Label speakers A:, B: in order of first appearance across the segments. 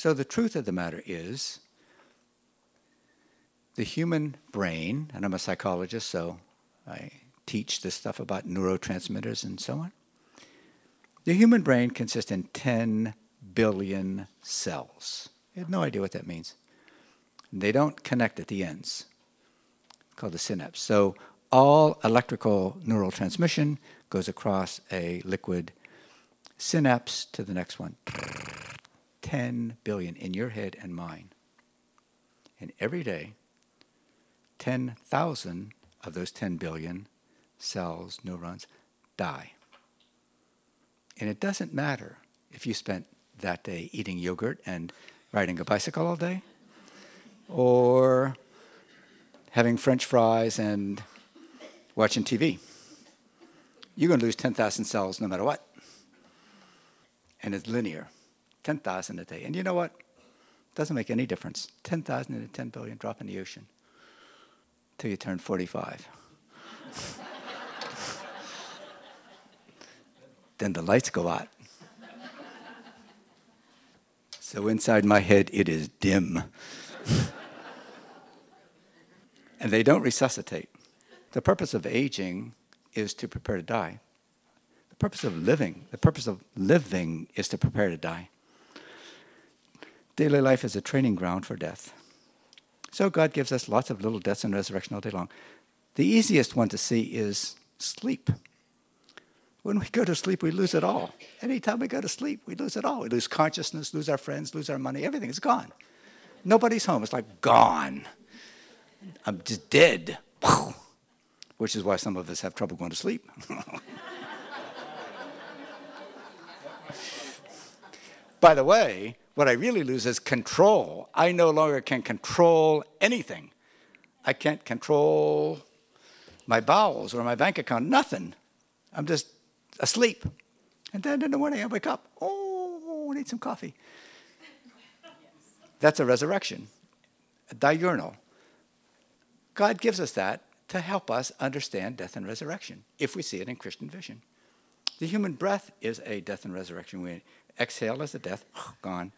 A: So the truth of the matter is the human brain, and I'm a psychologist, so I teach this stuff about neurotransmitters and so on. The human brain consists in 10 billion cells. I have no idea what that means. They don't connect at the ends, called the synapse. So all electrical neural transmission goes across a liquid synapse to the next one. 10 billion in your head and mine. And every day, 10,000 of those 10 billion cells, neurons, die. And it doesn't matter if you spent that day eating yogurt and riding a bicycle all day, or having french fries and watching TV. You're going to lose 10,000 cells no matter what. And it's linear 10,000 a day. And you know what? It doesn't make any difference. 10,000 into 10 billion drop in the ocean till you turn 45. then the lights go out. So inside my head, it is dim. and they don't resuscitate. The purpose of aging is to prepare to die. The purpose of living, the purpose of living is to prepare to die. Daily life is a training ground for death. So God gives us lots of little deaths and resurrection all day long. The easiest one to see is sleep. When we go to sleep, we lose it all. Anytime we go to sleep, we lose it all. We lose consciousness, lose our friends, lose our money, everything is gone. Nobody's home. It's like gone. I'm just dead. Which is why some of us have trouble going to sleep. By the way, what I really lose is control. I no longer can control anything. I can't control my bowels or my bank account, nothing. I'm just asleep. And then in the morning I wake up, oh, I need some coffee. That's a resurrection, a diurnal. God gives us that to help us understand death and resurrection, if we see it in Christian vision. The human breath is a death and resurrection. We exhale as a death, gone.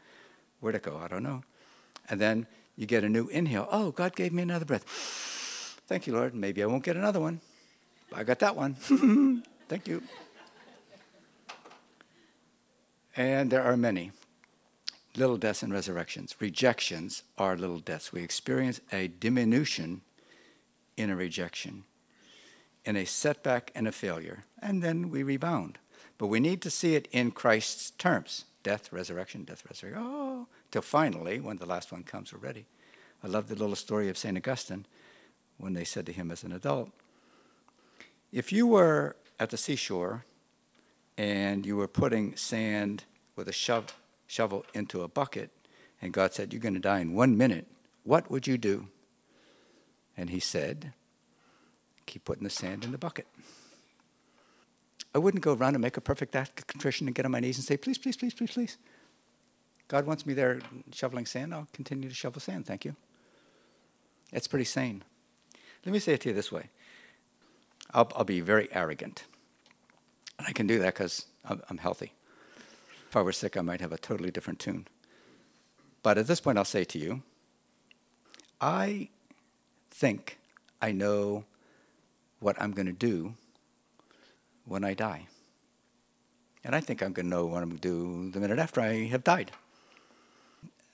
A: Where'd it go? I don't know. And then you get a new inhale. Oh, God gave me another breath. Thank you, Lord. Maybe I won't get another one. But I got that one. Thank you. And there are many little deaths and resurrections. Rejections are little deaths. We experience a diminution in a rejection, in a setback and a failure, and then we rebound. But we need to see it in Christ's terms death, resurrection, death, resurrection. Oh, till finally, when the last one comes, we're ready. I love the little story of St. Augustine when they said to him as an adult, If you were at the seashore and you were putting sand with a shove, shovel into a bucket, and God said, You're going to die in one minute, what would you do? And he said, Keep putting the sand in the bucket. I wouldn't go around and make a perfect act of contrition and get on my knees and say, Please, please, please, please, please. God wants me there shoveling sand. I'll continue to shovel sand. Thank you. It's pretty sane. Let me say it to you this way I'll, I'll be very arrogant. And I can do that because I'm, I'm healthy. If I were sick, I might have a totally different tune. But at this point, I'll say to you, I think I know what I'm going to do when I die. And I think I'm going to know what I'm going to do the minute after I have died.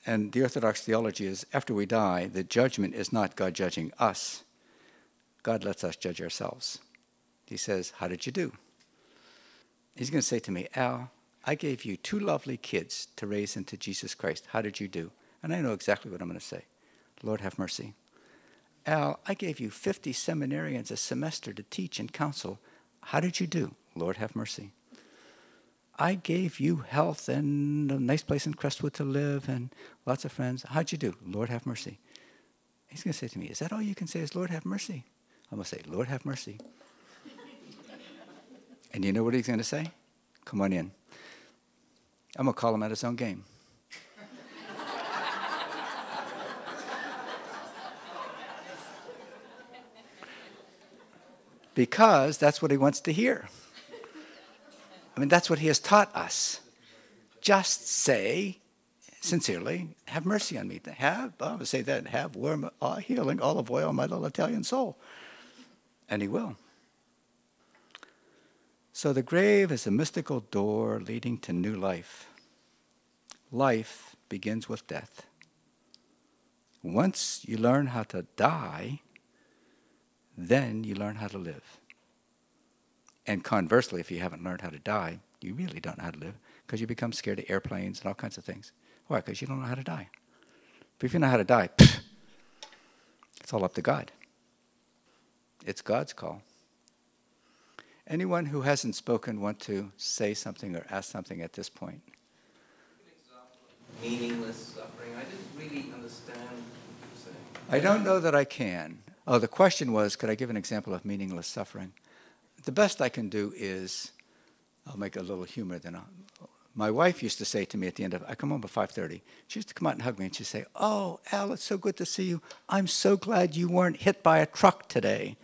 A: And the Orthodox theology is after we die, the judgment is not God judging us, God lets us judge ourselves. He says, How did you do? He's going to say to me, Al, I gave you two lovely kids to raise into Jesus Christ. How did you do? And I know exactly what I'm going to say. Lord, have mercy. Al, I gave you 50 seminarians a semester to teach and counsel. How did you do? Lord, have mercy. I gave you health and a nice place in Crestwood to live and lots of friends. How'd you do? Lord, have mercy. He's going to say to me, Is that all you can say is, Lord, have mercy? I'm going to say, Lord, have mercy. And you know what he's going to say? Come on in. I'm going to call him at his own game. Because that's what he wants to hear. I mean, that's what he has taught us. Just say, sincerely, have mercy on me. Have, I would say that, have warm uh, healing olive oil my little Italian soul. And he will. So the grave is a mystical door leading to new life. Life begins with death. Once you learn how to die, then you learn how to live. And conversely, if you haven't learned how to die, you really don't know how to live because you become scared of airplanes and all kinds of things. Why? Because you don't know how to die. But if you know how to die, pff, it's all up to God. It's God's call. Anyone who hasn't spoken want to say something or ask something at this point?
B: Meaningless suffering. I didn't really understand what you're saying.
A: I don't know that I can. Oh, the question was could I give an example of meaningless suffering? The best I can do is I'll make a little humor then. I'll, my wife used to say to me at the end of I come home at 5:30. She used to come out and hug me and she'd say, "Oh, Al, it's so good to see you. I'm so glad you weren't hit by a truck today."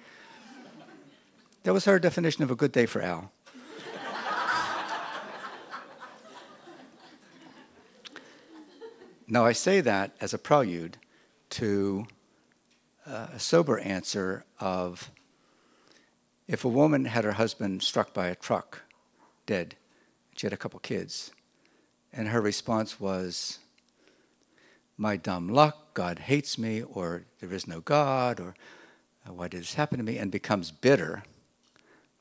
A: that was her definition of a good day for Al. now I say that as a prelude to a sober answer of if a woman had her husband struck by a truck, dead, she had a couple kids, and her response was, My dumb luck, God hates me, or there is no God, or uh, why did this happen to me, and becomes bitter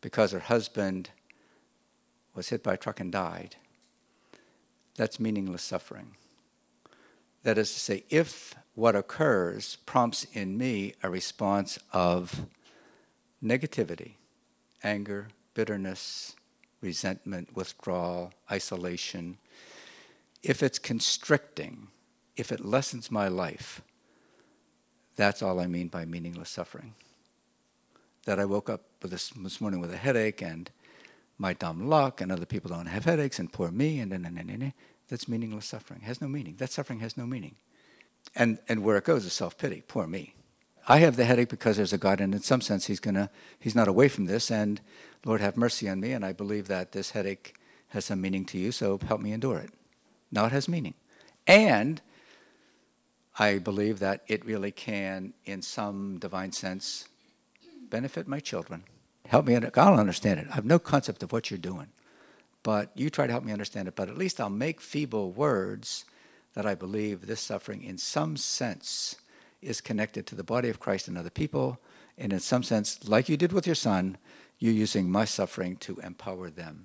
A: because her husband was hit by a truck and died. That's meaningless suffering. That is to say, if what occurs prompts in me a response of negativity, anger, bitterness, resentment, withdrawal, isolation, if it's constricting, if it lessens my life, that's all I mean by meaningless suffering. That I woke up this, this morning with a headache and my dumb luck and other people don't have headaches and poor me and then, and, and, and, that's meaningless suffering. It has no meaning. That suffering has no meaning. And, and where it goes is self pity. Poor me. I have the headache because there's a God, and in some sense, He's gonna He's not away from this. And Lord, have mercy on me. And I believe that this headache has some meaning to you, so help me endure it. Now it has meaning, and I believe that it really can, in some divine sense, benefit my children. Help me. I'll understand it. I have no concept of what you're doing, but you try to help me understand it. But at least I'll make feeble words that I believe this suffering, in some sense, is connected to the body of Christ and other people. And in some sense, like you did with your son, you're using my suffering to empower them.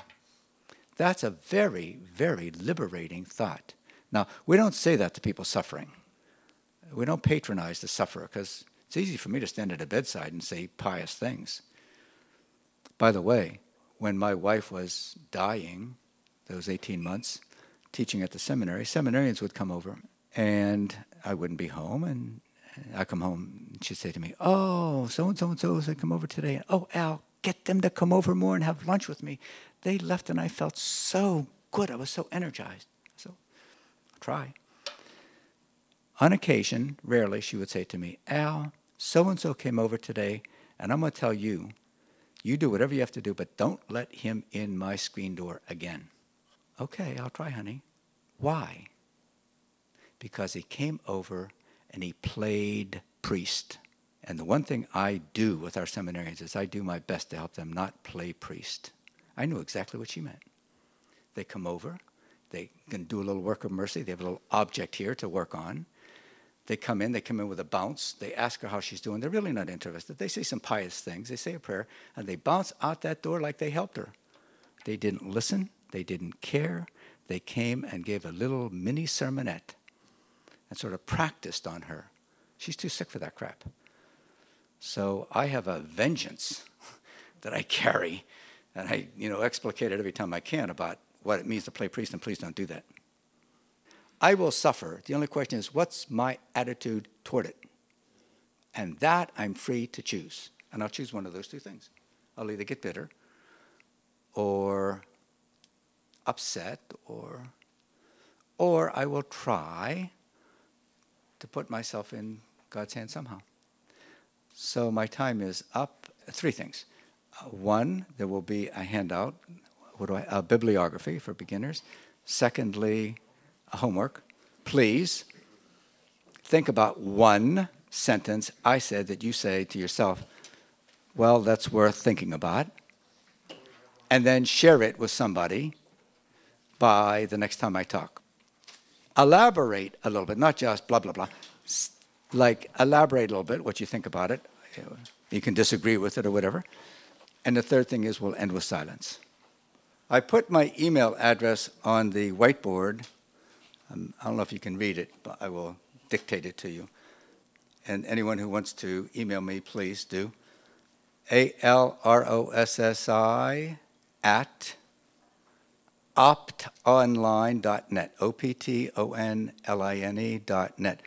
A: That's a very, very liberating thought. Now, we don't say that to people suffering. We don't patronize the sufferer because it's easy for me to stand at a bedside and say pious things. By the way, when my wife was dying, those 18 months, teaching at the seminary, seminarians would come over, and I wouldn't be home, and I come home, and she'd say to me, "Oh, so and so and so said come over today. Oh, Al, get them to come over more and have lunch with me." They left, and I felt so good. I was so energized. So, I'll try. On occasion, rarely, she would say to me, "Al, so and so came over today, and I'm going to tell you." You do whatever you have to do, but don't let him in my screen door again. Okay, I'll try, honey. Why? Because he came over and he played priest. And the one thing I do with our seminarians is I do my best to help them not play priest. I knew exactly what she meant. They come over, they can do a little work of mercy, they have a little object here to work on. They come in, they come in with a bounce, they ask her how she's doing. They're really not interested. They say some pious things, they say a prayer, and they bounce out that door like they helped her. They didn't listen, they didn't care. They came and gave a little mini sermonette and sort of practiced on her. She's too sick for that crap. So I have a vengeance that I carry, and I, you know, explicate it every time I can about what it means to play priest, and please don't do that. I will suffer. The only question is, what's my attitude toward it? And that I'm free to choose. And I'll choose one of those two things. I'll either get bitter or upset or or I will try to put myself in God's hands somehow. So my time is up. Three things. Uh, one, there will be a handout, what do I, a bibliography for beginners. Secondly, homework, please think about one sentence I said that you say to yourself, well, that's worth thinking about. And then share it with somebody by the next time I talk. Elaborate a little bit, not just blah, blah, blah. Like, elaborate a little bit what you think about it. You can disagree with it or whatever. And the third thing is we'll end with silence. I put my email address on the whiteboard. Um, I don't know if you can read it, but I will dictate it to you. And anyone who wants to email me, please do. A L R O S S I at optonline.net. O P T O N L I N E dot net.